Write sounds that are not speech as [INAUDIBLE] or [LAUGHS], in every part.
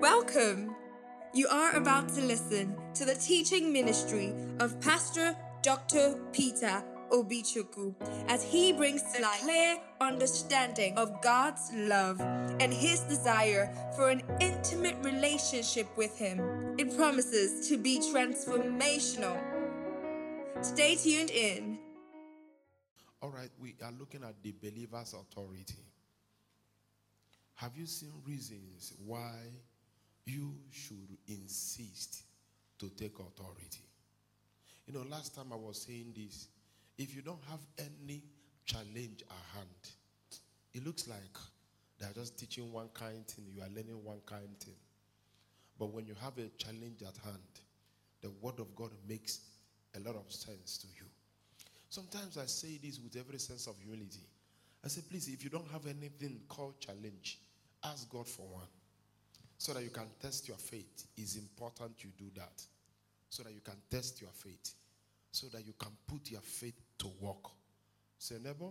Welcome! You are about to listen to the teaching ministry of Pastor Dr. Peter Obichuku as he brings to light clear understanding of God's love and his desire for an intimate relationship with him. It promises to be transformational. Stay tuned in. All right, we are looking at the believer's authority. Have you seen reasons why you should insist to take authority? You know, last time I was saying this, if you don't have any challenge at hand, it looks like they're just teaching one kind thing, you are learning one kind thing. But when you have a challenge at hand, the word of God makes a lot of sense to you. Sometimes I say this with every sense of humility. I say, please, if you don't have anything called challenge, ask God for one. So that you can test your faith. It's important you do that. So that you can test your faith. So that you can put your faith to work. Say, neighbor,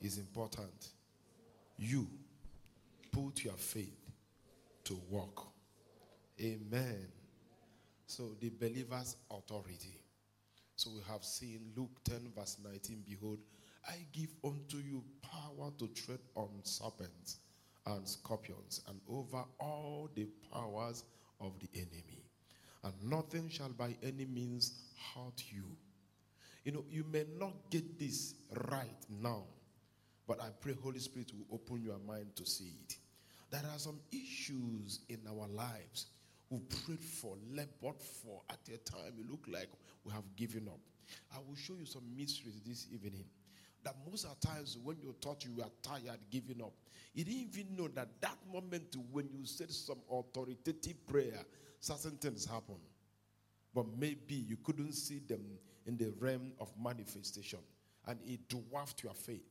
is important. You put your faith to work. Amen. So the believer's authority. So we have seen Luke 10, verse 19 Behold, I give unto you power to tread on serpents and scorpions and over all the powers of the enemy. And nothing shall by any means hurt you. You know, you may not get this right now, but I pray Holy Spirit will open your mind to see it. There are some issues in our lives we prayed for, labored for. At a time, it looked like we have given up. I will show you some mysteries this evening. That most of times when you thought you were tired, giving up, you didn't even know that that moment when you said some authoritative prayer, certain things happen. But maybe you couldn't see them in the realm of manifestation, and it dwarfed your faith.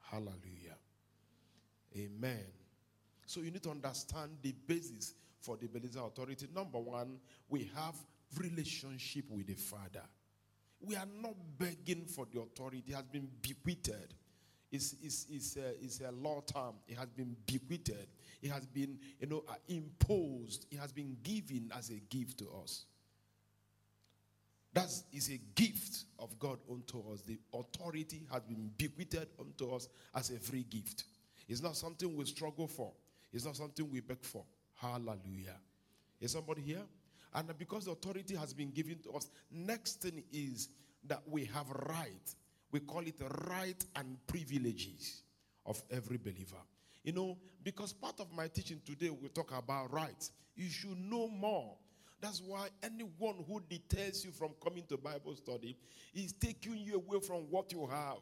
Hallelujah. Amen. So you need to understand the basis for the believer's authority. Number one, we have relationship with the Father. We are not begging for the authority. It has been bequeathed. It's, it's, it's, a, it's a law term. It has been bequeathed. It has been, you know, uh, imposed. It has been given as a gift to us. That is a gift of God unto us. The authority has been bequeathed unto us as a free gift. It's not something we struggle for. It's not something we beg for. Hallelujah. Is somebody here? And because the authority has been given to us, next thing is that we have right. We call it right and privileges of every believer. You know, because part of my teaching today we talk about rights. You should know more. That's why anyone who deters you from coming to Bible study is taking you away from what you have.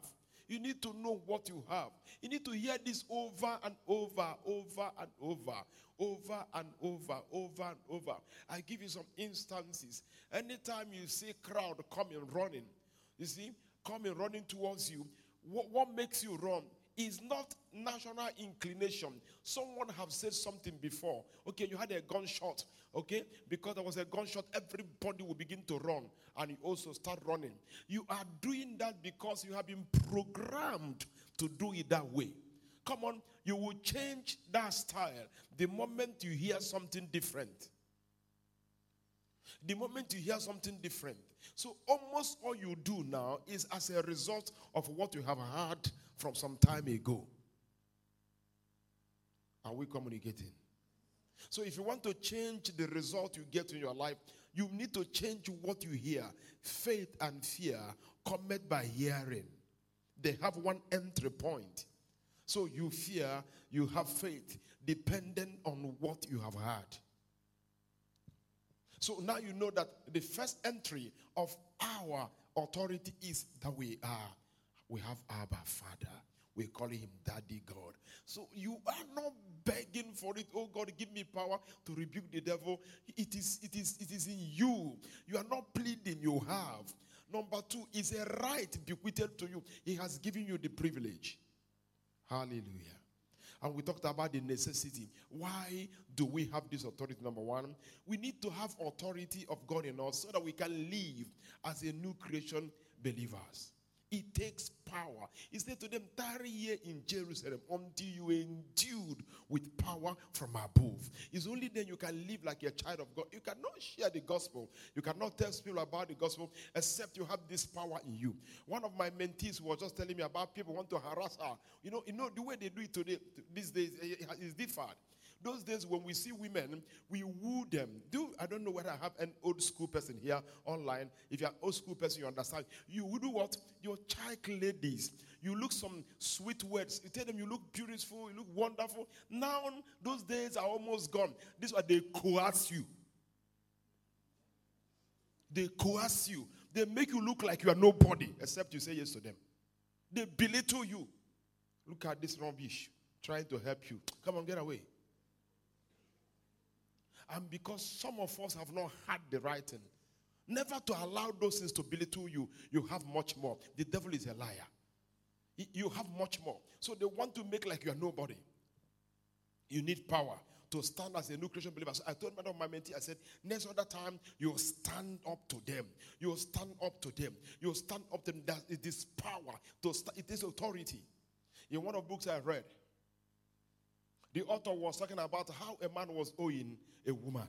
You need to know what you have. You need to hear this over and over, over and over, over and over, over and over. I give you some instances. Anytime you see crowd coming running, you see, coming running towards you, what, what makes you run? Is not national inclination. Someone have said something before. Okay, you had a gunshot. Okay, because there was a gunshot, everybody will begin to run, and you also start running. You are doing that because you have been programmed to do it that way. Come on, you will change that style the moment you hear something different. The moment you hear something different. So, almost all you do now is as a result of what you have heard from some time ago. Are we communicating? So, if you want to change the result you get in your life, you need to change what you hear. Faith and fear come by hearing, they have one entry point. So, you fear, you have faith, dependent on what you have heard. So now you know that the first entry of our authority is that we are we have Abba Father. We call him Daddy God. So you are not begging for it. Oh God, give me power to rebuke the devil. It is, it is, it is in you. You are not pleading, you have. Number two is a right bequeathed to you. He has given you the privilege. Hallelujah. And we talked about the necessity. Why do we have this authority? Number one, we need to have authority of God in us so that we can live as a new creation believers. It takes power. He said to them, Tarry here in Jerusalem until you are endued with power from above. It's only then you can live like a child of God. You cannot share the gospel. You cannot tell people about the gospel except you have this power in you. One of my mentees was just telling me about people want to harass her. You know, you know the way they do it today these days eh, eh, is different. Those days when we see women, we woo them. Do I don't know whether I have an old school person here online. If you're an old school person, you understand. You would do what? Your child ladies. You look some sweet words. You tell them you look beautiful, you look wonderful. Now those days are almost gone. This is why they coerce you. They coerce you. They make you look like you are nobody, except you say yes to them. They belittle you. Look at this rubbish trying to help you. Come on, get away. And because some of us have not had the writing. never to allow those things to belittle you, you have much more. The devil is a liar. You have much more. So they want to make like you are nobody. You need power to stand as a new Christian believer. So I told one of my mentee, I said, next other time, you'll stand up to them. You'll stand up to them. You'll stand up to them. That it is power. To st- it is authority. In one of the books I read, the author was talking about how a man was owing a woman.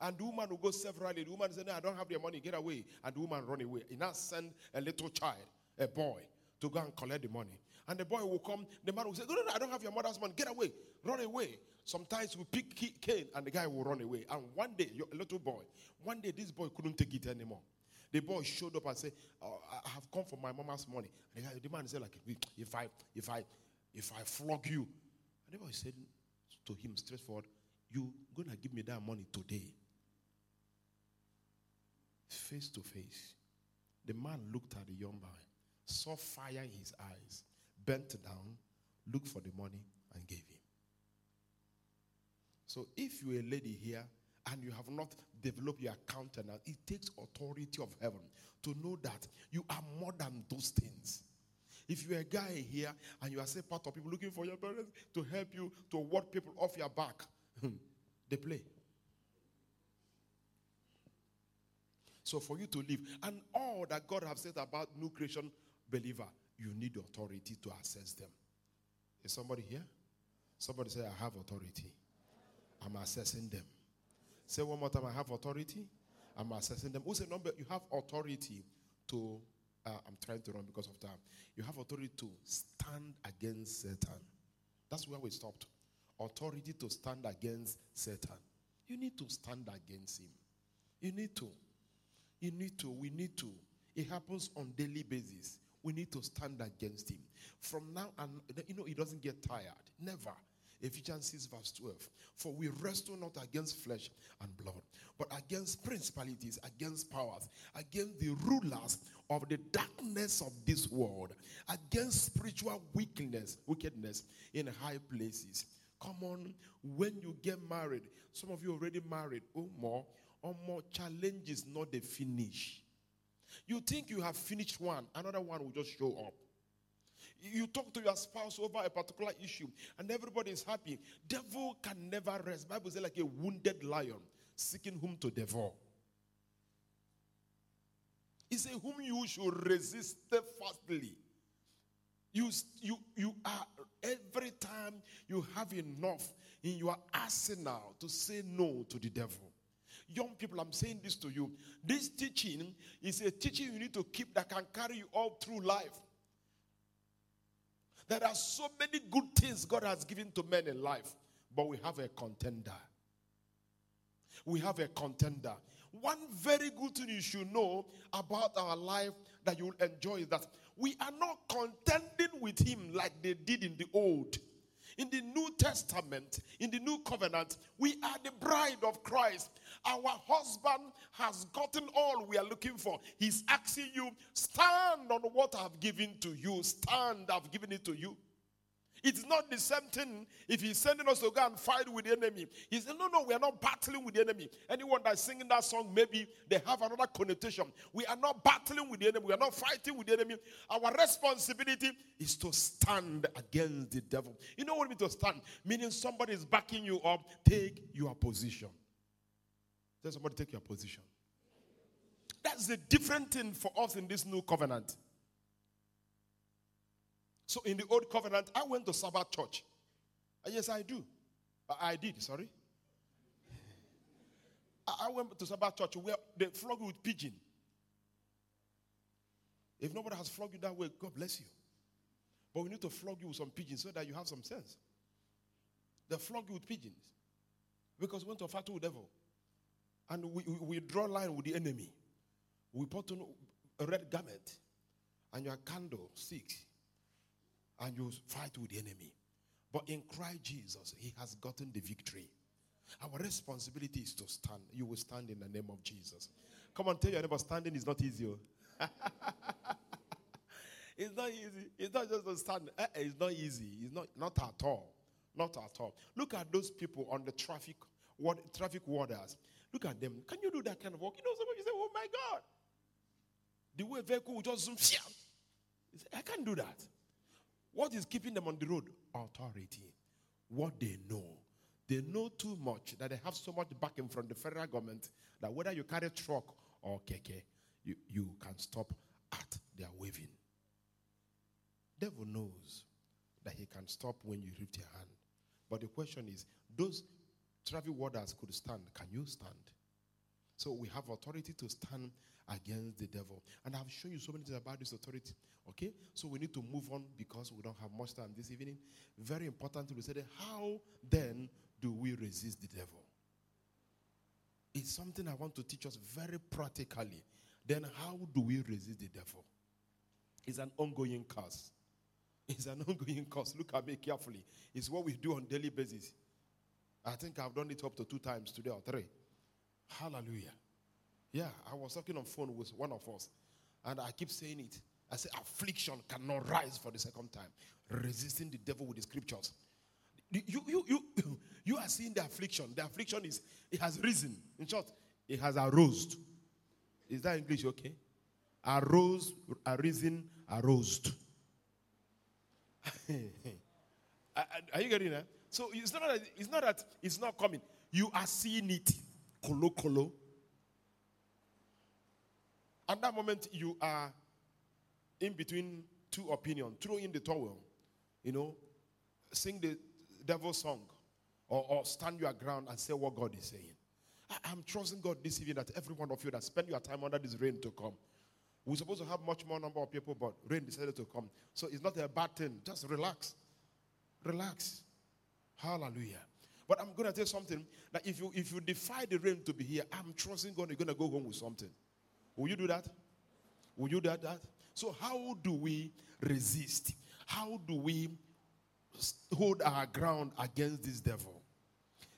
And the woman will go severally. The woman said, No, I don't have the money, get away. And the woman run away. He now send a little child, a boy, to go and collect the money. And the boy will come, the man will say, No, no, no, I don't have your mother's money, get away, run away. Sometimes we pick Cain and the guy will run away. And one day, your little boy, one day this boy couldn't take it anymore. The boy showed up and said, oh, I have come for my mama's money. And the, guy, the man said, like, if I if I if I flog you. And the boy said, to him straightforward, You gonna give me that money today. Face to face. The man looked at the young boy, saw fire in his eyes, bent down, looked for the money, and gave him. So if you're a lady here and you have not developed your countenance, it takes authority of heaven to know that you are more than those things. If you're a guy here and you are say part of people looking for your parents to help you to ward people off your back, hmm, they play. So for you to live, and all that God has said about new creation believer, you need authority to assess them. Is somebody here? Somebody say, I have authority. I'm assessing them. Say one more time, I have authority. I'm assessing them. Who said number? You have authority to uh, I'm trying to run because of time. You have authority to stand against Satan. That's where we stopped. Authority to stand against Satan. You need to stand against him. You need to. You need to. We need to. It happens on daily basis. We need to stand against him. From now on, you know, he doesn't get tired. Never. Ephesians 6, verse 12. For we wrestle not against flesh and blood, but against principalities, against powers, against the rulers of the darkness of this world, against spiritual weakness, wickedness in high places. Come on, when you get married, some of you already married, oh more, or more challenges, not the finish. You think you have finished one, another one will just show up. You talk to your spouse over a particular issue, and everybody is happy. Devil can never rest. Bible says like a wounded lion seeking whom to devour. He said, Whom you should resist steadfastly. You, you, you are every time you have enough in your arsenal to say no to the devil. Young people, I'm saying this to you. This teaching is a teaching you need to keep that can carry you all through life. There are so many good things God has given to men in life, but we have a contender. We have a contender. One very good thing you should know about our life that you will enjoy is that we are not contending with Him like they did in the old. In the New Testament, in the New Covenant, we are the bride of Christ. Our husband has gotten all we are looking for. He's asking you, stand on what I've given to you. Stand, I've given it to you. It's not the same thing if he's sending us to go and fight with the enemy. He said, No, no, we are not battling with the enemy. Anyone that's singing that song, maybe they have another connotation. We are not battling with the enemy. We are not fighting with the enemy. Our responsibility is to stand against the devil. You know what it means to stand? Meaning somebody is backing you up. Take your position. Tell somebody take your position. That's the different thing for us in this new covenant. So in the old covenant, I went to Sabbath church. Uh, yes, I do. Uh, I did, sorry. I went to Sabbath church where they flog you with pigeon. If nobody has flogged you that way, God bless you. But we need to flog you with some pigeons so that you have some sense. They flog you with pigeons because we went to fight with devil. And we, we, we draw line with the enemy. We put on a red garment and your candle stick and you fight with the enemy. But in Christ Jesus, he has gotten the victory. Our responsibility is to stand. You will stand in the name of Jesus. Come on, tell your neighbor, standing is not easy. Oh. [LAUGHS] it's not easy. It's not just to stand. Eh, eh, it's not easy. It's not, not at all. Not at all. Look at those people on the traffic, what, traffic warders. Look at them. Can you do that kind of work? You know, somebody say, oh my God. The way vehicle will just zoom. [LAUGHS] I can't do that. What is keeping them on the road? Authority. What they know. They know too much that they have so much backing from the federal government that whether you carry truck or keke, you, you can stop at their waving. Devil knows that he can stop when you lift your hand. But the question is, those traffic warders could stand. Can you stand? So we have authority to stand against the devil. And I've shown you so many things about this authority. Okay? So we need to move on because we don't have much time this evening. Very important to that how then do we resist the devil? It's something I want to teach us very practically. Then how do we resist the devil? It's an ongoing curse. It's an [LAUGHS] ongoing course. Look at me carefully. It's what we do on daily basis. I think I've done it up to two times today or three. Hallelujah. Yeah, I was talking on phone with one of us, and I keep saying it. I say affliction cannot rise for the second time. Resisting the devil with the scriptures. You, you, you, [COUGHS] you are seeing the affliction. The affliction is it has risen. In short, it has arose. Is that English okay? Arose, arisen, arose. [LAUGHS] are you getting that? So it's not that it's not that it's not coming. You are seeing it. Kolo kolo. At that moment, you are in between two opinions. Throw in the towel. You know, sing the devil's song. Or, or stand your ground and say what God is saying. I, am trusting God this evening that every one of you that spend your time under this rain to come we're supposed to have much more number of people, but rain decided to come. So it's not a bad thing. Just relax. Relax. Hallelujah. But I'm going to tell you something that if you if you defy the rain to be here, I'm trusting God you're going to go home with something. Will you do that? Will you do that? So how do we resist? How do we hold our ground against this devil?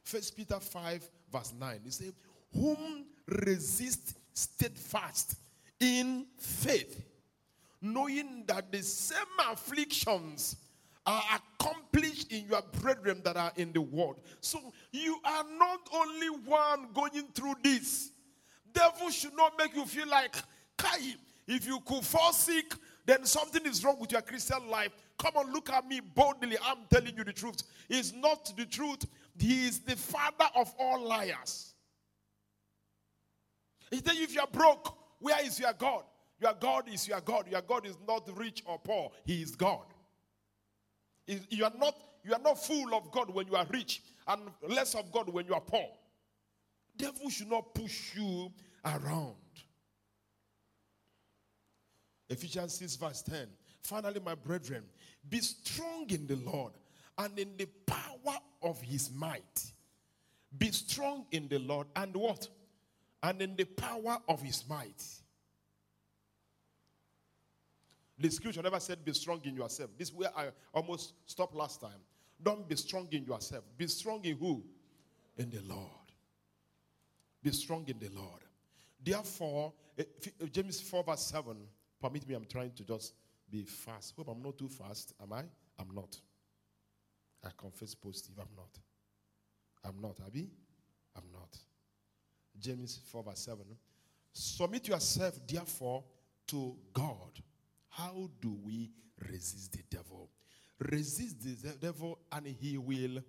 First Peter 5, verse 9. He says, Whom resist steadfast in faith, knowing that the same afflictions are accomplished in your brethren that are in the world. So you are not only one going through this. Devil should not make you feel like, Kai, if you could fall sick, then something is wrong with your Christian life. Come on, look at me boldly. I'm telling you the truth. It's not the truth. He is the father of all liars. He said, if you're broke, where is your God? Your God is your God. Your God is not rich or poor. He is God. You are not, you are not full of God when you are rich and less of God when you are poor. Devil should not push you around. Ephesians 6, verse 10. Finally, my brethren, be strong in the Lord and in the power of his might. Be strong in the Lord and what? and in the power of his might. The scripture never said, Be strong in yourself. This is where I almost stopped last time. Don't be strong in yourself. Be strong in who? In the Lord. Be strong in the Lord. Therefore, eh, eh, James 4, verse 7. Permit me, I'm trying to just be fast. Hope I'm not too fast. Am I? I'm not. I confess positive. I'm not. I'm not, Abby. I'm not. James 4, verse 7. Submit yourself, therefore, to God. How do we resist the devil? Resist the devil, and he will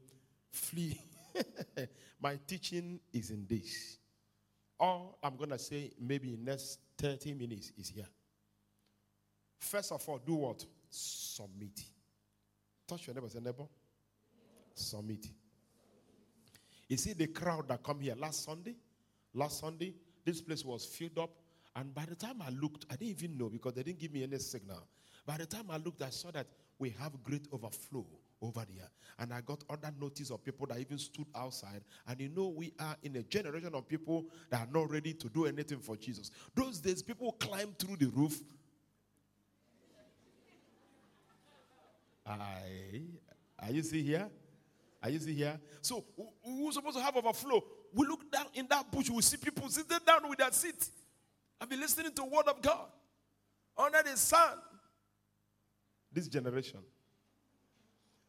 flee. [LAUGHS] My teaching is in this. All I'm going to say, maybe next 30 minutes, is here. First of all, do what? Submit. Touch your neighbor. Say, neighbor, submit. You see the crowd that come here last Sunday? Last Sunday, this place was filled up. And by the time I looked, I didn't even know because they didn't give me any signal. By the time I looked, I saw that we have great overflow over there. And I got other notice of people that even stood outside. And you know, we are in a generation of people that are not ready to do anything for Jesus. Those days, people climb through the roof. I, are you see here? Are you see here? So who's supposed to have overflow? We look down in that bush, we see people sitting down with their seat and be listening to word of God under the sun. This generation.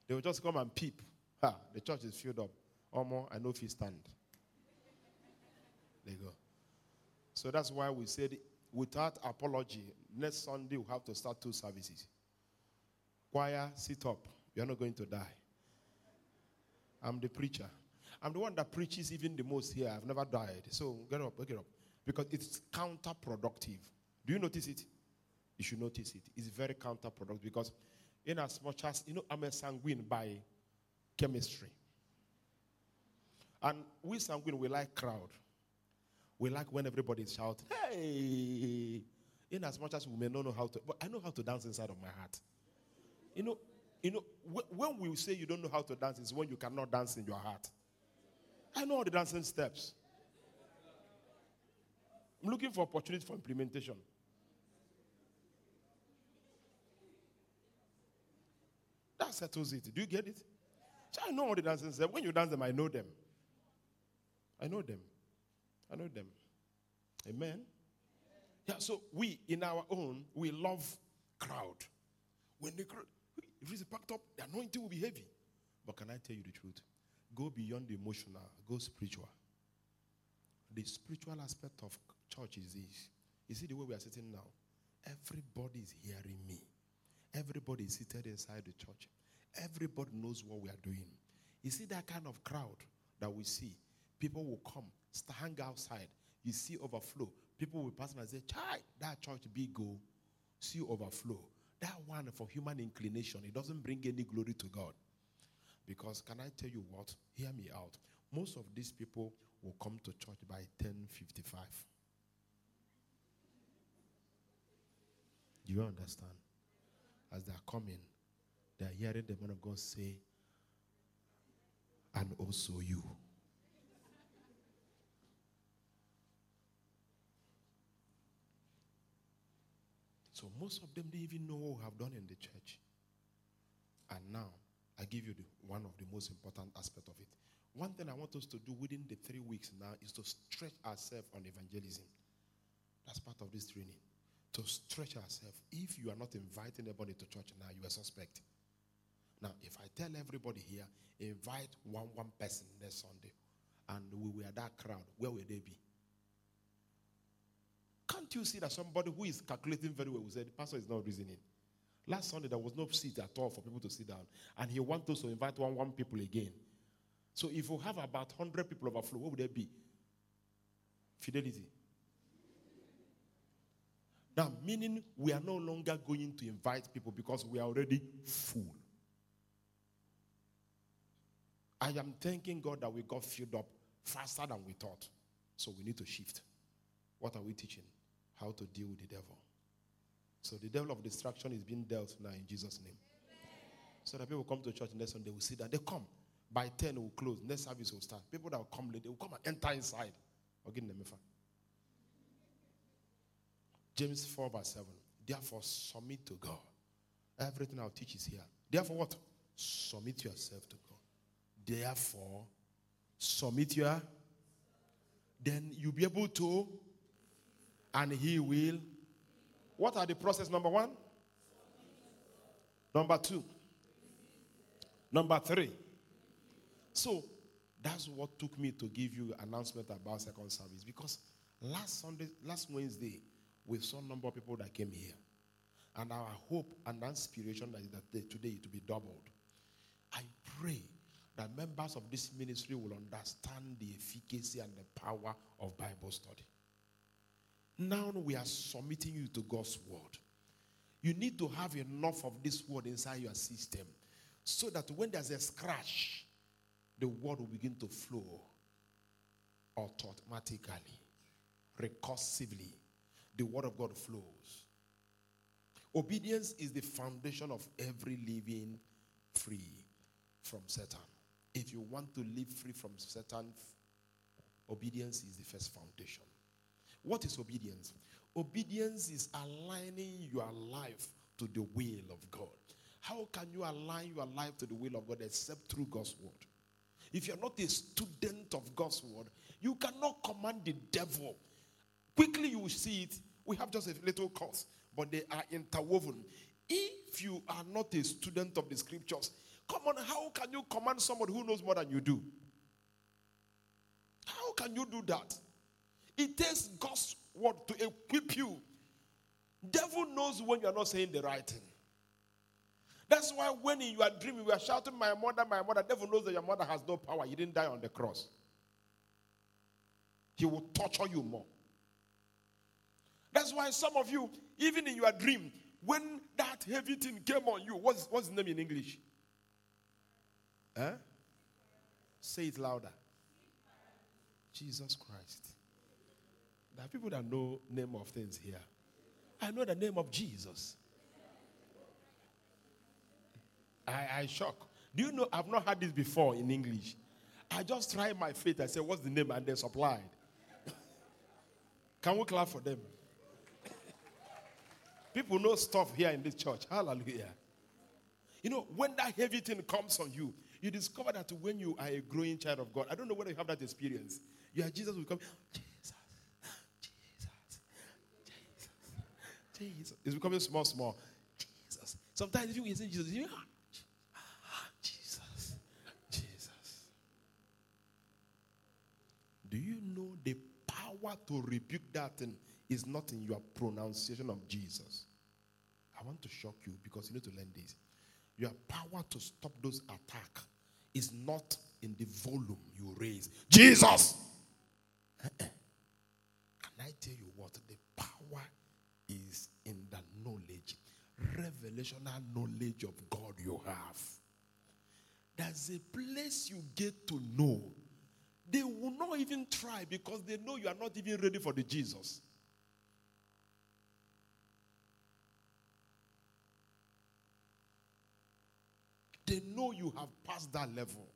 They will just come and peep. Ha, the church is filled up. Almost, I know if you stand. They go. So that's why we said, without apology, next Sunday we'll have to start two services. Choir, sit up. You're not going to die. I'm the preacher. I'm the one that preaches even the most here. I've never died. So get up, get up. Because it's counterproductive. Do you notice it? You should notice it. It's very counterproductive because in as much as, you know, I'm a sanguine by chemistry. And we sanguine, we like crowd. We like when everybody is shouting, hey! In as much as we may not know how to, but I know how to dance inside of my heart. You know, you know, when we say you don't know how to dance, is when you cannot dance in your heart. I know all the dancing steps. I'm looking for opportunity for implementation. That settles it. Do you get it? I know all the dancing steps. When you dance them, I know them. I know them. I know them. Amen. Yeah, so we in our own, we love crowd. When the crowd, if it's packed up, the anointing will be heavy. But can I tell you the truth? Go beyond the emotional, go spiritual. The spiritual aspect of church is this. You see the way we are sitting now? Everybody is hearing me. Everybody is seated inside the church. Everybody knows what we are doing. You see that kind of crowd that we see? People will come, hang outside. You see overflow. People will pass and say, Chai, that church big go. See overflow. That one for human inclination, it doesn't bring any glory to God. Because can I tell you what? Hear me out. Most of these people will come to church by 1055. Do you understand? As they are coming, they are hearing the man of God say, and also you. So most of them didn't even know what we have done in the church. And now, I give you the, one of the most important aspect of it. One thing I want us to do within the three weeks now is to stretch ourselves on evangelism. That's part of this training. To stretch ourselves. If you are not inviting anybody to church now, you are suspect. Now, if I tell everybody here, invite one one person next Sunday, and we were that crowd, where will they be? Can't you see that somebody who is calculating very well will say, the pastor is not reasoning? Last Sunday, there was no seat at all for people to sit down. And he wants us to invite one, one people again. So if we have about 100 people overflow, what would there be? Fidelity. Now, meaning we are no longer going to invite people because we are already full. I am thanking God that we got filled up faster than we thought. So we need to shift. What are we teaching? How to deal with the devil. So the devil of distraction is being dealt now in Jesus' name. So that people come to church next Sunday, will see that they come. By 10, we'll close. Next service will start. People that will come late, they will come and enter inside. Again, them James 4, verse 7. Therefore, submit to God. Everything I'll teach is here. Therefore, what? Submit yourself to God. Therefore, submit your. Then you'll be able to, and He will. What are the process? Number one. Number two. Number three. So that's what took me to give you announcement about second service because last Sunday, last Wednesday, we saw a number of people that came here. And our hope and inspiration is that today to be doubled. I pray that members of this ministry will understand the efficacy and the power of Bible study. Now we are submitting you to God's word. You need to have enough of this word inside your system So that when there's a scratch, the word will begin to flow automatically, recursively. The word of God flows. Obedience is the foundation of every living free from Satan. If you want to live free from Satan, obedience is the first foundation. What is obedience? Obedience is aligning your life to the will of God. How can you align your life to the will of God except through God's word? If you're not a student of God's word, you cannot command the devil. Quickly, you will see it. We have just a little course, but they are interwoven. If you are not a student of the scriptures, come on, how can you command somebody who knows more than you do? How can you do that? It takes God's word to equip you. Devil knows when you are not saying the right thing. That's why when you are dreaming, you are shouting, My mother, my mother. Devil knows that your mother has no power. You didn't die on the cross. He will torture you more. That's why some of you, even in your dream, when that heavy thing came on you, what's, what's the name in English? Say it louder. Jesus Christ. There are people that know name of things here. I know the name of Jesus. I, I shock. Do you know I've not had this before in English? I just tried my faith. I said, What's the name? And they supplied. [LAUGHS] Can we clap for them? People know stuff here in this church. Hallelujah. You know, when that heavy thing comes on you, you discover that when you are a growing child of God, I don't know whether you have that experience. You are Jesus will come, Jesus, Jesus, Jesus, Jesus. It's becoming small, small. Jesus. Sometimes if you say Jesus, you Jesus, Jesus. Do you know the power to rebuke that thing is not in your pronunciation of Jesus? I want to shock you because you need to learn this. Your power to stop those attacks is not in the volume you raise. Jesus! Uh-uh. Can I tell you what? The power is in the knowledge, revelational knowledge of God you have. There's a place you get to know. They will not even try because they know you are not even ready for the Jesus. They know you have passed that level.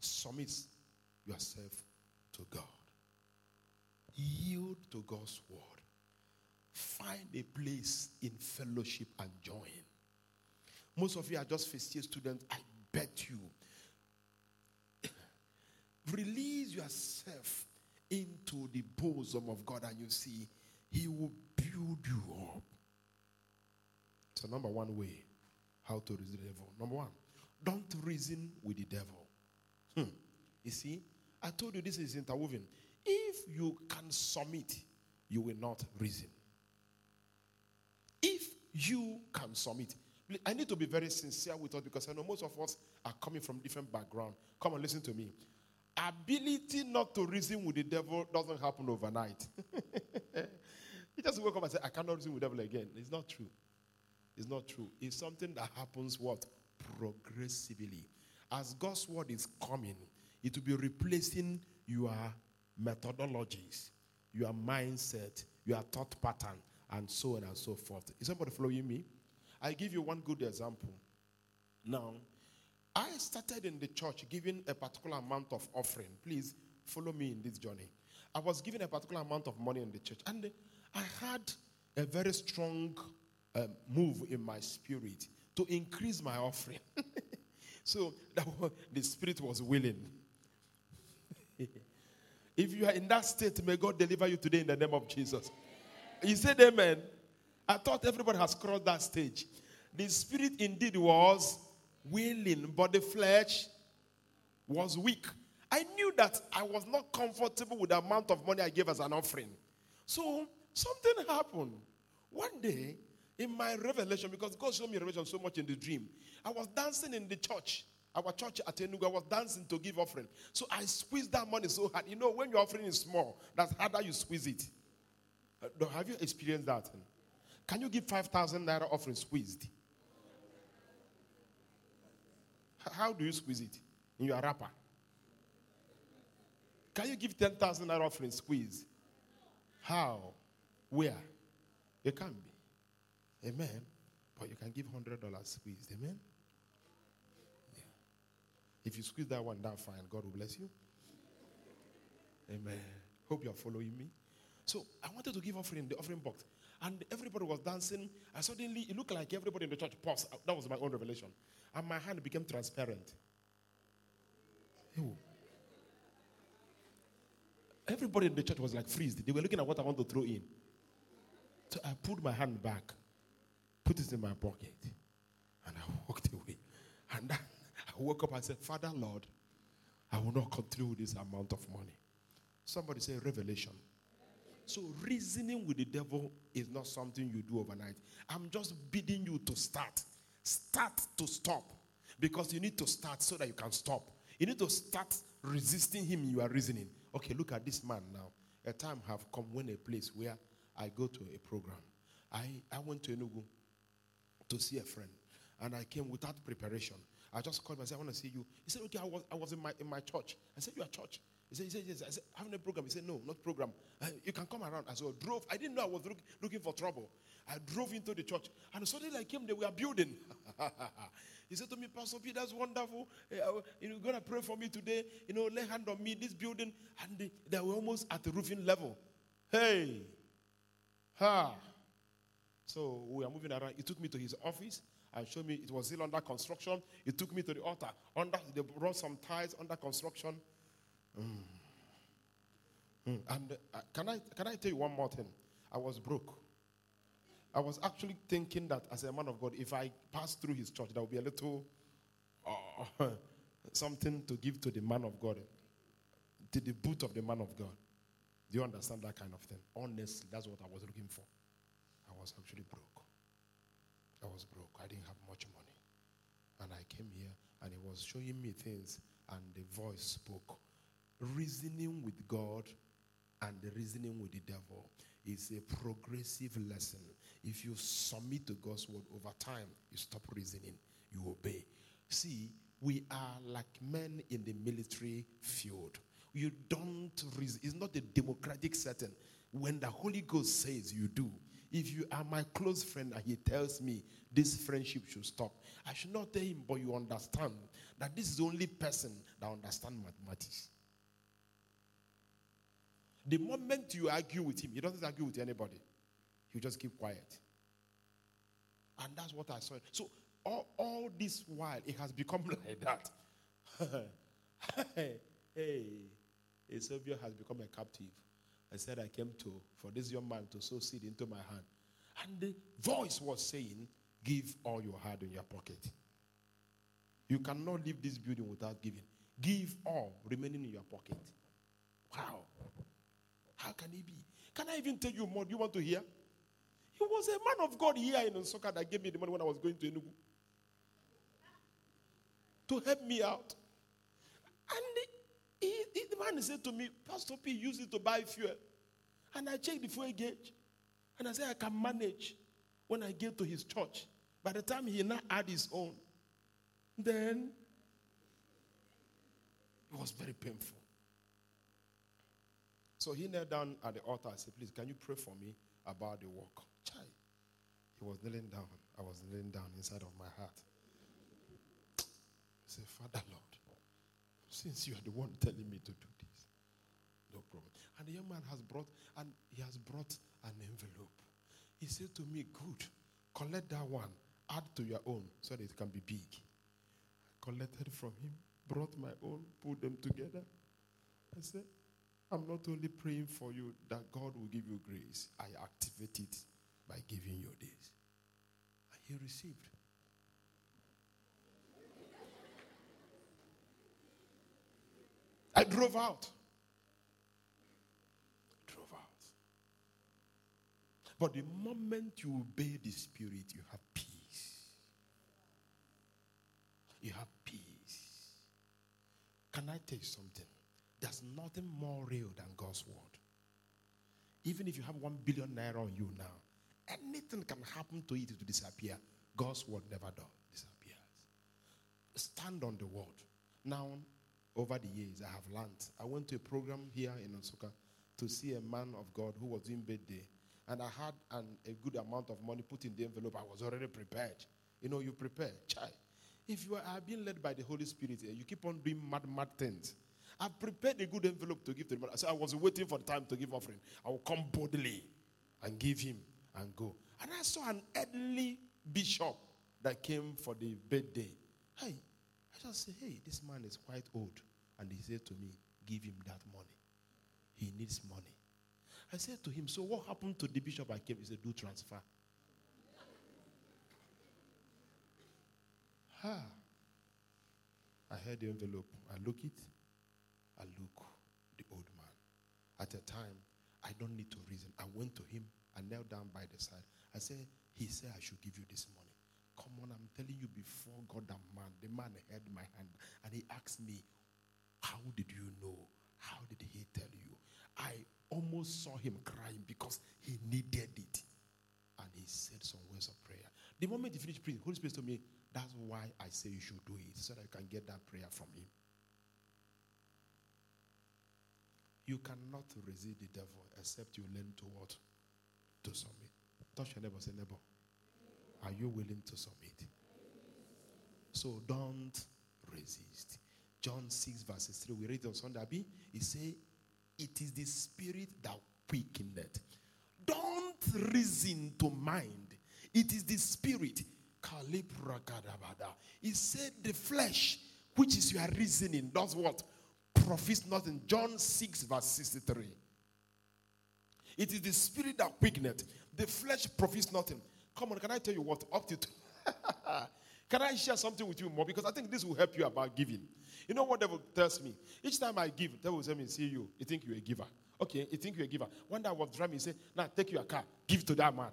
Submit yourself to God. Yield to God's word. Find a place in fellowship and join. Most of you are just first year students. I bet you. [COUGHS] Release yourself into the bosom of God and you see He will build you up. So, number one way how to resist the devil. Number one, don't reason with the devil. Hmm. You see, I told you this is interwoven. If you can submit, you will not reason. If you can submit, I need to be very sincere with us because I know most of us are coming from different background. Come and listen to me. Ability not to reason with the devil doesn't happen overnight. [LAUGHS] he just wake up and say, I cannot reason with devil again. It's not true. It's not true. It's something that happens what? Progressively. As God's word is coming, it will be replacing your methodologies, your mindset, your thought pattern, and so on and so forth. Is somebody following me? I give you one good example. Now, I started in the church giving a particular amount of offering. Please follow me in this journey. I was given a particular amount of money in the church, and I had a very strong uh, move in my spirit to increase my offering. [LAUGHS] so was, the spirit was willing. [LAUGHS] if you are in that state, may God deliver you today in the name of Jesus. You said amen. I thought everybody has crossed that stage. The spirit indeed was willing, but the flesh was weak. I knew that I was not comfortable with the amount of money I gave as an offering. So something happened. One day, in my revelation, because God showed me revelation so much in the dream, I was dancing in the church. Our church at Enugu, I was dancing to give offering. So I squeezed that money so hard. You know, when your offering is small, that's harder you squeeze it. Uh, have you experienced that? Can you give 5,000 naira offering squeezed? How do you squeeze it? In your wrapper? Can you give 10,000 naira offering squeeze? How? Where? It can't be. Amen. But you can give $100 squeezed. Amen. Yeah. If you squeeze that one down, fine. God will bless you. Amen. Hope you're following me. So I wanted to give offering the offering box. And everybody was dancing. And suddenly it looked like everybody in the church paused. Uh, that was my own revelation. And my hand became transparent. Ew. Everybody in the church was like freezed. They were looking at what I want to throw in. So I pulled my hand back, put it in my pocket, and I [LAUGHS] walked away. And I woke up and said, Father, Lord, I will not continue with this amount of money. Somebody say revelation. So reasoning with the devil is not something you do overnight. I'm just bidding you to start. Start to stop. Because you need to start so that you can stop. You need to start resisting him you are reasoning. Okay, look at this man now. A time have come when a place where I go to a program. I, I went to Enugu to see a friend. And I came without preparation. I just called him and said, I want to see you. He said, Okay, I was, I was in, my, in my church. I said, You are church? He said, he said, Yes. I said, Having a program. He said, No, not program. You can come around. I said, I drove. I didn't know I was look, looking for trouble. I drove into the church. And suddenly I came, they were building. [LAUGHS] he said to me, Pastor P, that's wonderful. You're going to pray for me today. You know, lay hand on me, this building. And they, they were almost at the roofing level. Hey. Ha. So we are moving around. He took me to his office and showed me it was still under construction. He took me to the altar. Under they brought some ties under construction. Mm. Mm. And uh, can I can I tell you one more thing? I was broke. I was actually thinking that as a man of God, if I pass through his church, there will be a little uh, [LAUGHS] something to give to the man of God, to the boot of the man of God. Do you understand that kind of thing? Honestly, that's what I was looking for. I was actually broke. I was broke. I didn't have much money. And I came here and he was showing me things, and the voice spoke. Reasoning with God and the reasoning with the devil is a progressive lesson. If you submit to God's word over time, you stop reasoning, you obey. See, we are like men in the military field. You don't reason. It's not a democratic setting. When the Holy Ghost says you do, if you are my close friend and he tells me this friendship should stop, I should not tell him, but you understand that this is the only person that understands mathematics. The moment you argue with him, he doesn't argue with anybody. He just keep quiet. And that's what I saw. So all, all this while, it has become [LAUGHS] like that. [LAUGHS] hey, a savior has become a captive. I said I came to for this young man to sow seed into my hand. And the voice was saying, Give all you had in your pocket. You cannot leave this building without giving. Give all remaining in your pocket. Wow. How can he be? Can I even tell you more? Do you want to hear? He was a man of God here in Nsukka that gave me the money when I was going to Enugu. To help me out. And he, he, the man said to me, Pastor P, use it to buy fuel. And I checked the fuel gauge. And I said, I can manage when I get to his church. By the time he now had his own, then it was very painful. So he knelt down at the altar and said, Please, can you pray for me about the work? Chai. He was kneeling down. I was kneeling down inside of my heart. I said, Father Lord, since you are the one telling me to do this, no problem. And the young man has brought, and he has brought an envelope. He said to me, Good, collect that one, add to your own so that it can be big. I collected from him, brought my own, put them together. I said, I'm not only praying for you that God will give you grace, I activate it by giving you this. And he received. I drove out. Drove out. But the moment you obey the Spirit, you have peace. You have peace. Can I tell you something? There's nothing more real than God's word. Even if you have one billion naira on you now, anything can happen to it to disappear. God's word never does disappears. Stand on the word. Now, over the years, I have learned. I went to a program here in Nsukka to see a man of God who was doing birthday. And I had an, a good amount of money put in the envelope. I was already prepared. You know, you prepare. Chai. If you are being led by the Holy Spirit, you keep on doing mad, mad things. I prepared a good envelope to give to the man. So I was waiting for the time to give offering. I will come boldly and give him and go. And I saw an elderly bishop that came for the birthday. Hey, just said, hey, this man is quite old. And he said to me, give him that money. He needs money. I said to him, so what happened to the bishop I came? He said, do transfer. ah. I heard the envelope. I look it. I look the old man. At the time, I don't need to reason. I went to him. I knelt down by the side. I said, he said I should give you this money. Come on, I'm telling you before God and man. The man held my hand and he asked me, How did you know? How did he tell you? I almost saw him crying because he needed it. And he said some words of prayer. The moment he finished praying, Holy Spirit told me, That's why I say you should do it, so that you can get that prayer from him. You cannot resist the devil except you learn to what? To submit. Touch your neighbor, say, neighbor. Are you willing to submit? So don't resist. John 6, verses 3. We read on Sunday. He say, It is the spirit that quickeneth. Don't reason to mind. It is the spirit. He said, The flesh, which is your reasoning, does what? Profits nothing. John 6, verse 63. It is the spirit that quickeneth. The flesh profits nothing. Come on, can I tell you what? Up to. [LAUGHS] can I share something with you more? Because I think this will help you about giving. You know what devil tells me? Each time I give, devil will tell me, see you. You think you're a giver. Okay, you think you're a giver. One day I was driving, he said, now take your car, give to that man.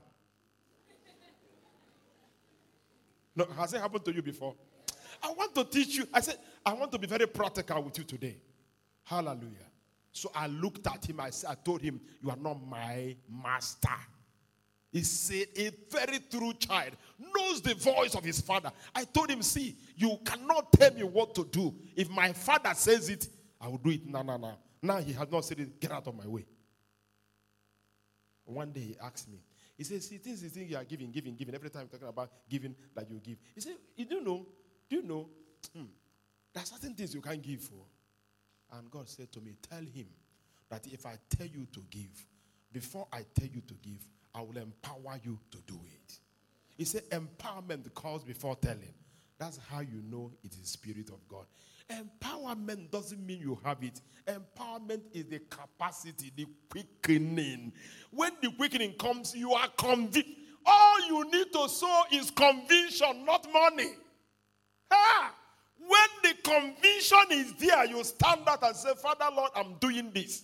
[LAUGHS] no, has it happened to you before? I want to teach you. I said, I want to be very practical with you today. Hallelujah. So I looked at him. I, said, I told him, You are not my master. He said, A very true child knows the voice of his father. I told him, See, you cannot tell me what to do. If my father says it, I will do it. No, no, no. Now he has not said it. Get out of my way. One day he asked me, He says, See, things you think you are giving, giving, giving. Every time talking about giving that you give. He said, You know, do you know? Hmm, there are certain things you can't give for. And God said to me, Tell him that if I tell you to give, before I tell you to give, I will empower you to do it. He said, empowerment calls before telling. That's how you know it is Spirit of God. Empowerment doesn't mean you have it. Empowerment is the capacity, the quickening. When the quickening comes, you are convinced. All you need to sow is conviction, not money. When the conviction is there, you stand out and say, Father, Lord, I'm doing this.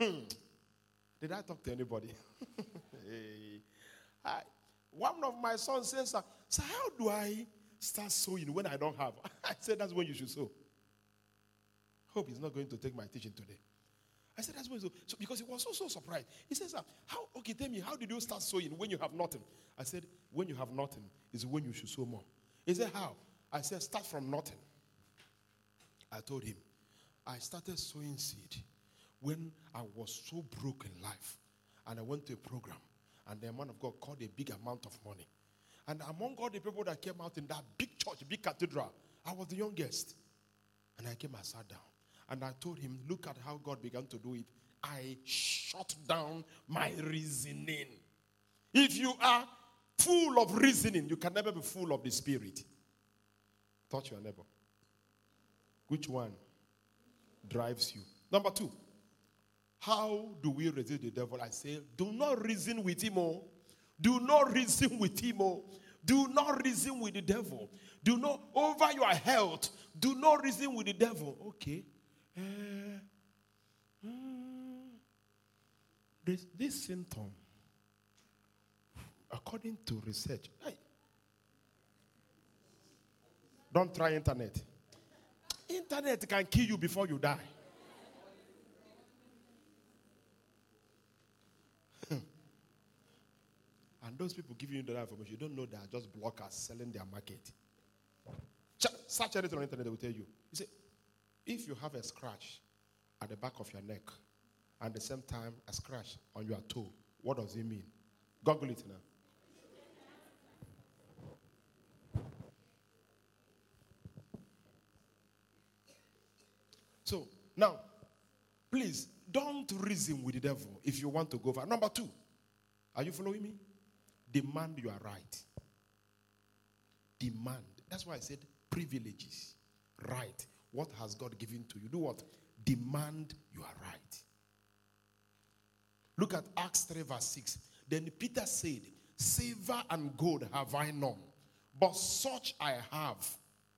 Hmm. Did I talk to anybody? [LAUGHS] I, one of my sons says, Sir, So, how do I start sowing when I don't have? [LAUGHS] I said, That's when you should sow. Hope he's not going to take my teaching today. I said, That's when so, so because he was so, so surprised. He says, Sir, How, okay, tell me, how did you start sowing when you have nothing? I said, When you have nothing is when you should sow more. He said, How? I said, Start from nothing. I told him, I started sowing seed when I was so broke in life. And I went to a program, and the man of God called a big amount of money. And among all the people that came out in that big church, big cathedral, I was the youngest. And I came, and sat down. And I told him, Look at how God began to do it. I shut down my reasoning. If you are full of reasoning, you can never be full of the Spirit. Touch your neighbor. Which one drives you? Number two, how do we resist the devil? I say, do not reason with him. Oh. Do not reason with him. Oh. Do not reason with the devil. Do not, over your health, do not reason with the devil. Okay. Uh, this, this symptom, according to research, hey, don't try internet. Internet can kill you before you die. Those people giving you that information, you don't know they are just blockers selling their market. Search anything on the internet, they will tell you. You see, if you have a scratch at the back of your neck and at the same time a scratch on your toe, what does it mean? Google it now. So now, please don't reason with the devil if you want to go far. Number two, are you following me? Demand your right. Demand. That's why I said privileges. Right. What has God given to you? Do what? Demand your right. Look at Acts 3, verse 6. Then Peter said, Silver and gold have I none, but such I have,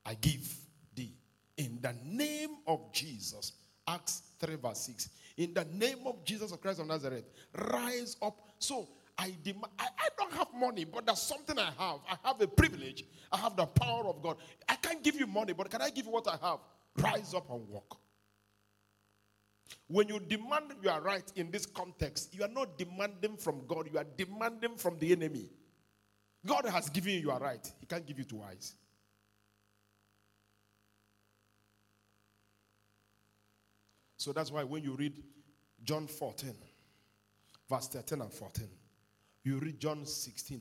I give thee. In the name of Jesus. Acts 3, verse 6. In the name of Jesus Christ of Nazareth, rise up. So I demand, I, I don't have money, but there's something I have. I have a privilege. I have the power of God. I can't give you money, but can I give you what I have? Rise up and walk. When you demand your right in this context, you are not demanding from God, you are demanding from the enemy. God has given you your right, He can't give you twice. So that's why when you read John 14, verse 13 and 14, you read John 16,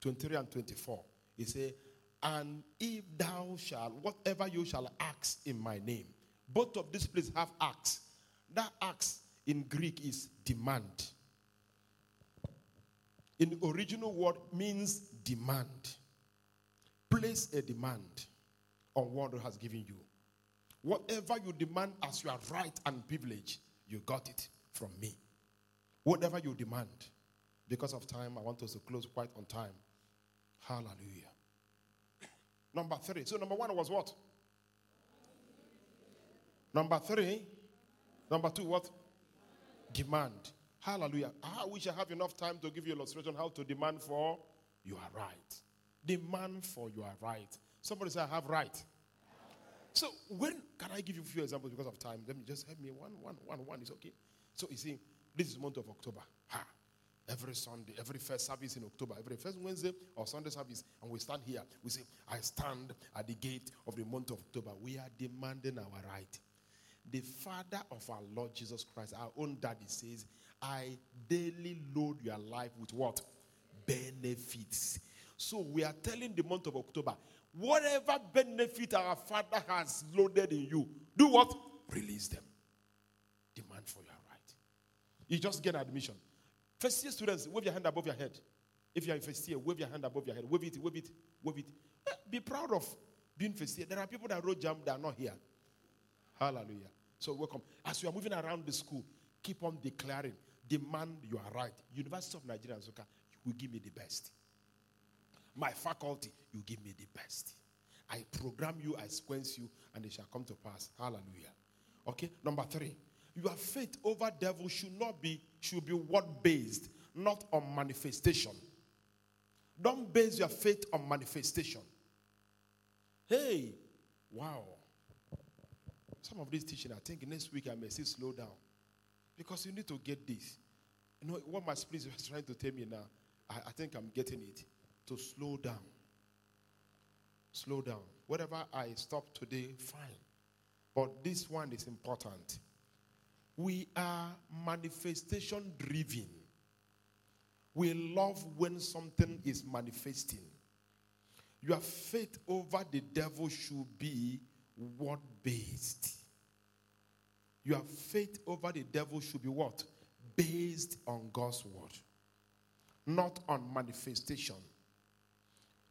23 and 24, he say, And if thou shalt, whatever you shall ask in my name, both of these places have ask. That ask in Greek is demand. In original word means demand. Place a demand on what God has given you. Whatever you demand as your right and privilege, you got it from me. Whatever you demand. Because of time, I want us to close quite on time. Hallelujah. Number three. So, number one was what? Number three. Number two, what? Demand. Hallelujah. I wish I have enough time to give you illustration how to demand for your right. Demand for your right. Somebody say, I have right. So when can I give you a few examples because of time? Let me just help me. One, one, one, one is okay. So you see, this is month of October. Ha. Every Sunday, every first service in October, every first Wednesday or Sunday service, and we stand here. We say, I stand at the gate of the month of October. We are demanding our right. The Father of our Lord Jesus Christ, our own daddy, says, I daily load your life with what? Benefits. So we are telling the month of October, Whatever benefit our Father has loaded in you, do what? Release them. Demand for your right. You just get admission. First year students, wave your hand above your head. If you're in first year, wave your hand above your head. Wave it, wave it, wave it. Eh, be proud of being first year. There are people that wrote JAMB that are not here. Hallelujah. So welcome. As you are moving around the school, keep on declaring, demand your right. University of Nigeria and you will give me the best my faculty, you give me the best. I program you, I sequence you, and it shall come to pass. Hallelujah. Okay, number three. Your faith over devil should not be, should be word based, not on manifestation. Don't base your faith on manifestation. Hey, wow. Some of this teaching, I think next week I may see slow down. Because you need to get this. You know what my spirit is [LAUGHS] trying to tell me now? I, I think I'm getting it to slow down. Slow down. Whatever I stop today, fine. But this one is important. We are manifestation driven. We love when something is manifesting. Your faith over the devil should be word based. Your faith over the devil should be what? Based on God's word, not on manifestation.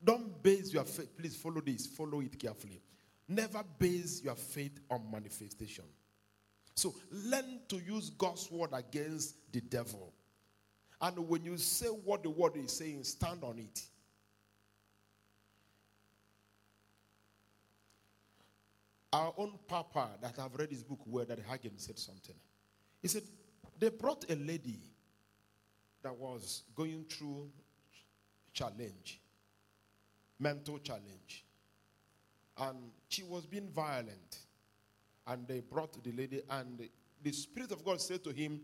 Don't base your faith, please follow this, follow it carefully. Never base your faith on manifestation. So learn to use God's word against the devil. And when you say what the word is saying, stand on it. Our own papa that I've read his book where that Hagin said something. He said, they brought a lady that was going through challenge mental challenge. And she was being violent. And they brought the lady, and the Spirit of God said to him,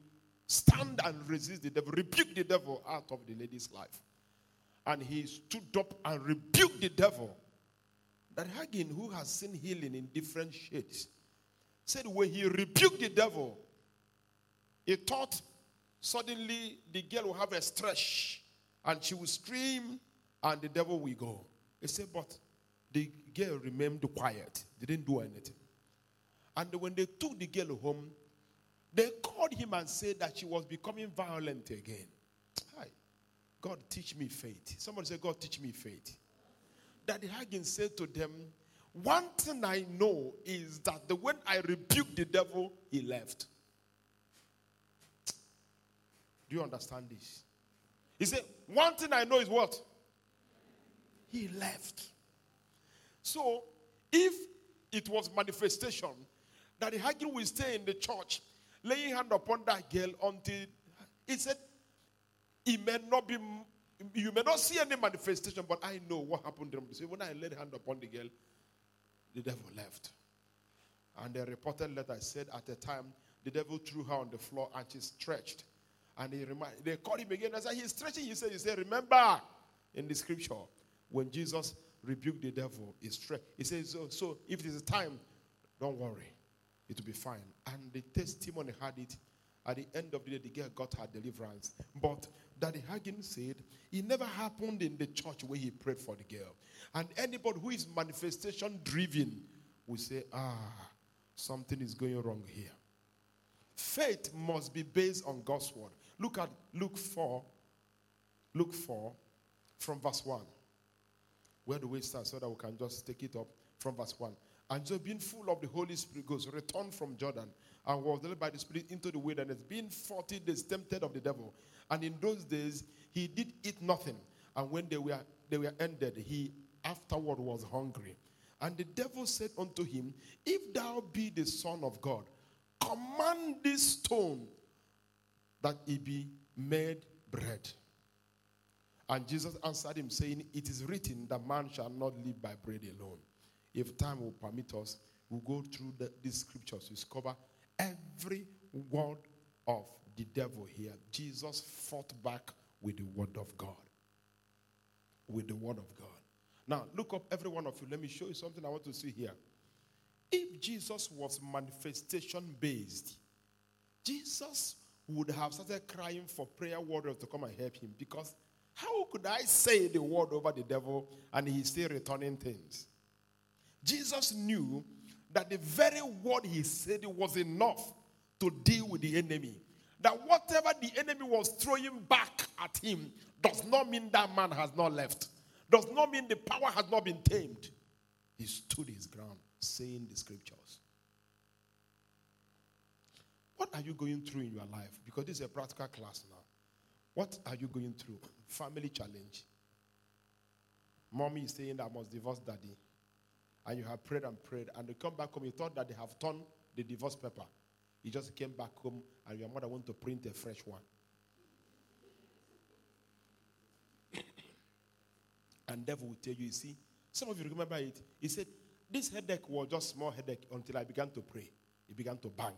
Stand and resist the devil, rebuke the devil out of the lady's life. and he stood up and rebuked the devil. That Hagin, who has seen healing in different shades, said when he rebuked the devil, he thought suddenly the girl will have a stretch and she will scream and the devil will go. He said, but the girl remained quiet, didn't do anything. And when they took the girl home, they called him and said that she was becoming violent again. Hi. God, teach me faith. Somebody said, God, teach me faith. Daddy Hagin said to them, One thing I know is that the, when I rebuked the devil, he left. Do you understand this? He said, One thing I know is what? He left. So, if it was manifestation, that the Hagin will stay in the church laying hand upon that girl until he said, it may not be, you may not see any manifestation, but I know what happened to him. So when I laid hand upon the girl, the devil left. And the reported letter said at the time, the devil threw her on the floor and she stretched. And he remind, they called him again. I said, he's stretching. He said, he said, remember in the scripture, when Jesus rebuked the devil, he stretched. He says, so, so if it is time, don't worry it will be fine. And the testimony had it. At the end of the day, the girl got her deliverance. But Daddy Hagin said it never happened in the church where he prayed for the girl. And anybody who is manifestation driven will say, ah, something is going wrong here. Faith must be based on God's word. Look at Luke 4. Luke 4 from verse 1. Where do we start so that we can just take it up from verse 1? And so, being full of the Holy Spirit, goes, returned from Jordan and was led by the Spirit into the wilderness, being 40 days tempted of the devil. And in those days, he did eat nothing. And when they were, they were ended, he afterward was hungry. And the devil said unto him, If thou be the Son of God, command this stone that it be made bread. And Jesus answered him, saying, It is written that man shall not live by bread alone if time will permit us, we'll go through the, these scriptures discover every word of the devil here. Jesus fought back with the word of God. With the word of God. Now, look up every one of you. Let me show you something I want to see here. If Jesus was manifestation based, Jesus would have started crying for prayer warriors to come and help him because how could I say the word over the devil and he's still returning things? Jesus knew that the very word he said was enough to deal with the enemy. That whatever the enemy was throwing back at him does not mean that man has not left, does not mean the power has not been tamed. He stood his ground, saying the scriptures. What are you going through in your life? Because this is a practical class now. What are you going through? Family challenge. Mommy is saying that I must divorce daddy and you have prayed and prayed, and they come back home, you thought that they have turned the divorce paper. You just came back home, and your mother want to print a fresh one. [COUGHS] and devil will tell you, you see, some of you remember it. He said, This headache was just small headache until I began to pray. It began to bang.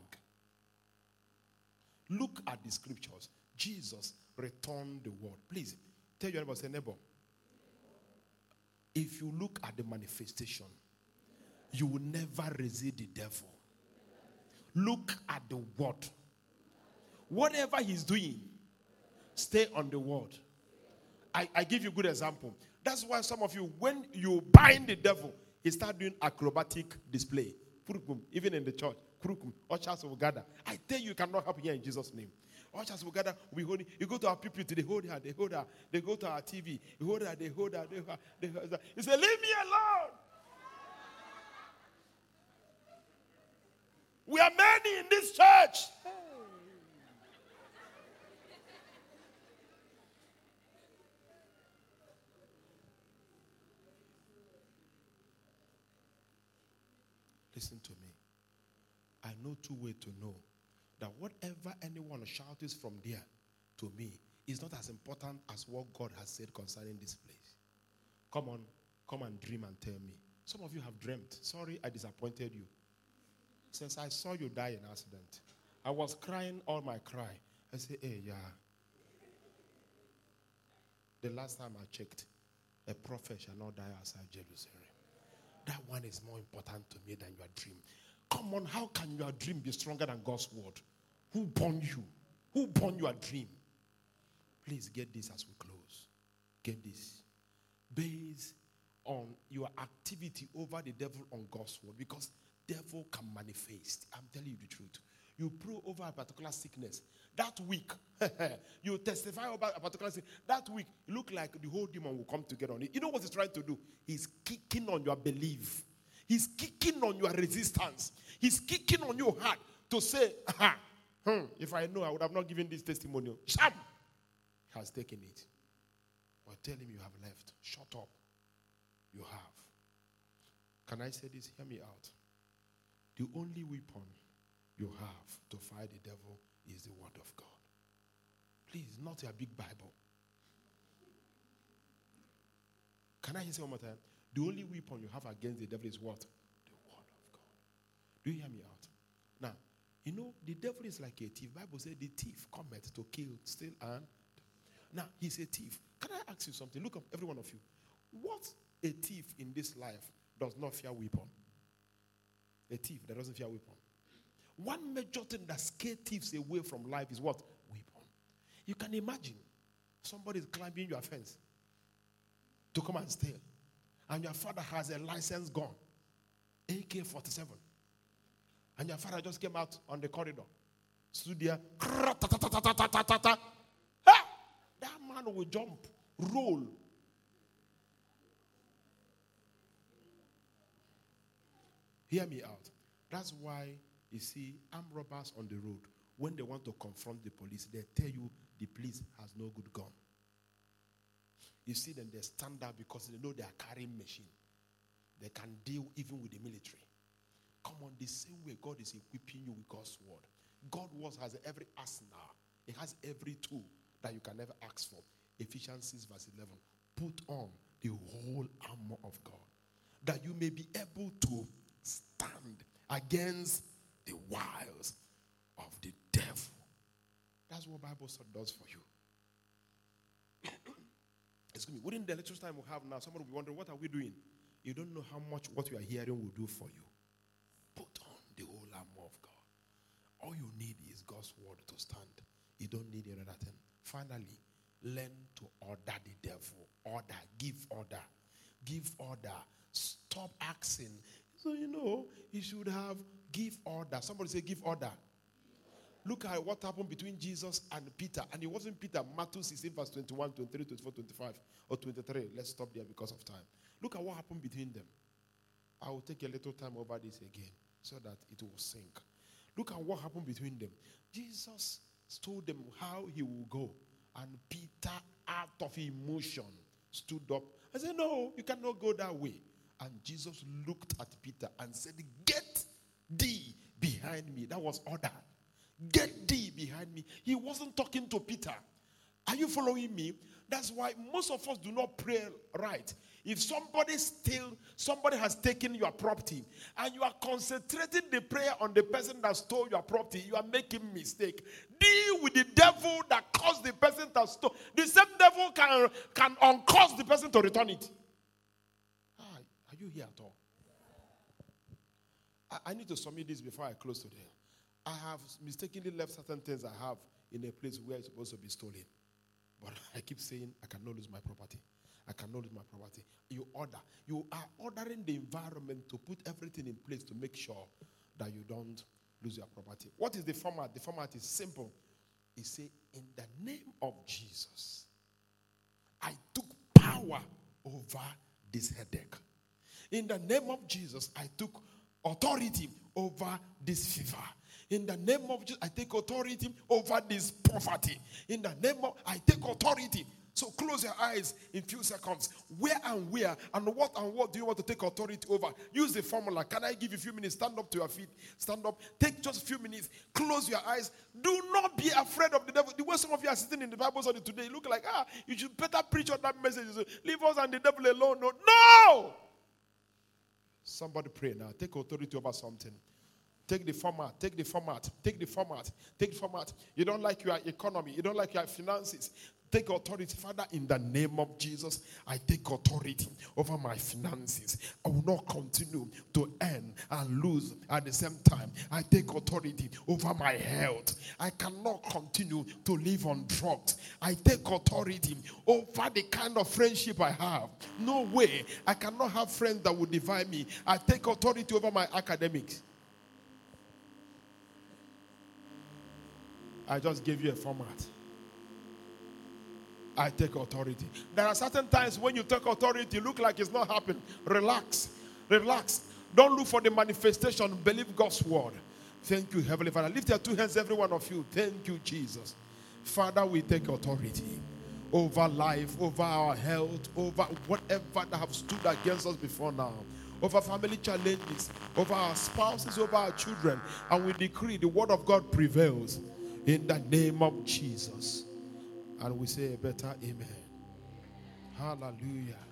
Look at the scriptures. Jesus returned the word. Please tell your neighbor, say, neighbor. If you look at the manifestation, you will never resist the devil. Look at the word. Whatever he's doing, stay on the word. I, I give you a good example. That's why some of you, when you bind the devil, he start doing acrobatic display. Even in the church, ushers will gather. I tell you, you cannot happen here in Jesus' name. Ushers will gather. We hold. You go to our people, they hold her, they hold her. They go to our TV, they hold her, they hold her, they hold her. They hold her. He said, "Leave me alone." We are many in this church. Listen to me. I know two ways to know that whatever anyone shouts from there to me is not as important as what God has said concerning this place. Come on, come and dream and tell me. Some of you have dreamt. Sorry, I disappointed you. Since I saw you die in accident, I was crying all my cry. I say, hey, yeah. The last time I checked, a prophet shall not die outside Jerusalem. That one is more important to me than your dream. Come on, how can your dream be stronger than God's word? Who born you? Who born your dream? Please get this as we close. Get this. Based on your activity over the devil on God's word, because devil can manifest. I'm telling you the truth. You pray over a particular sickness. That week, [LAUGHS] you testify about a particular sickness. That week, look like the whole demon will come together on it. You know what he's trying to do? He's kicking on your belief. He's kicking on your resistance. He's kicking on your heart to say, Aha, hmm, if I know, I would have not given this testimonial. Shut has taken it. But tell him you have left. Shut up. You have. Can I say this? Hear me out. The only weapon you have to fight the devil is the word of God. Please, not your big Bible. Can I say one more time? The only weapon you have against the devil is what? The word of God. Do you hear me out? Now, you know, the devil is like a thief. Bible says the thief cometh to kill, steal, and now he's a thief. Can I ask you something? Look up, every one of you. What a thief in this life does not fear weapon? A thief that doesn't fear weapon. One major thing that scares thieves away from life is what? Weapon. You can imagine somebody is climbing your fence to come and steal, and your father has a licensed gun, AK 47, and your father just came out on the corridor, stood there, that man will jump, roll. Hear me out. That's why you see armed robbers on the road. When they want to confront the police, they tell you the police has no good gun. You see them, they stand up because they know they are carrying machine. They can deal even with the military. Come on, the same way God is equipping you with God's word. God was has every arsenal. He has every tool that you can never ask for. Ephesians 6 verse 11. Put on the whole armor of God that you may be able to stand against the wiles of the devil. That's what Bible study does for you. [COUGHS] Excuse me. Within the lecture time we have now, somebody will be wondering, what are we doing? You don't know how much what you are hearing will do for you. Put on the whole armor of God. All you need is God's word to stand. You don't need any other thing. Finally, learn to order the devil. Order. Give order. Give order. Stop asking. So, you know, he should have give order. Somebody say, give order. Look at what happened between Jesus and Peter. And it wasn't Peter. Matthew 16, verse 21, 23, 24, 25, or 23. Let's stop there because of time. Look at what happened between them. I will take a little time over this again so that it will sink. Look at what happened between them. Jesus told them how he will go. And Peter, out of emotion, stood up I said, No, you cannot go that way. And Jesus looked at Peter and said, Get thee behind me. That was order. Get thee behind me. He wasn't talking to Peter. Are you following me? That's why most of us do not pray right. If somebody still, somebody has taken your property and you are concentrating the prayer on the person that stole your property, you are making mistake. Deal with the devil that caused the person to stole. The same devil can, can uncause the person to return it. You here at all? I, I need to submit this before I close today. I have mistakenly left certain things I have in a place where it's supposed to be stolen. But [LAUGHS] I keep saying I cannot lose my property. I cannot lose my property. You order. You are ordering the environment to put everything in place to make sure that you don't lose your property. What is the format? The format is simple. He say, in the name of Jesus, I took power over this headache. In the name of Jesus, I took authority over this fever. In the name of Jesus, I take authority over this poverty. In the name of, I take authority. So close your eyes in few seconds. Where and where and what and what do you want to take authority over? Use the formula. Can I give you a few minutes? Stand up to your feet. Stand up. Take just a few minutes. Close your eyes. Do not be afraid of the devil. The way some of you are sitting in the Bible study today, look like, ah, you should better preach on that message. Leave us and the devil alone. No. No! Somebody pray now. Take authority over something. Take the format, take the format, take the format, take the format. You don't like your economy, you don't like your finances. Take authority, Father, in the name of Jesus. I take authority over my finances. I will not continue to earn and lose at the same time. I take authority over my health. I cannot continue to live on drugs. I take authority over the kind of friendship I have. No way. I cannot have friends that will divide me. I take authority over my academics. I just gave you a format. I take authority. There are certain times when you take authority, look like it's not happening. Relax. Relax. Don't look for the manifestation. Believe God's word. Thank you, Heavenly Father. Lift your two hands, every one of you. Thank you, Jesus. Father, we take authority over life, over our health, over whatever that have stood against us before now, over family challenges, over our spouses, over our children. And we decree the word of God prevails in the name of Jesus. And we say a better amen. Hallelujah.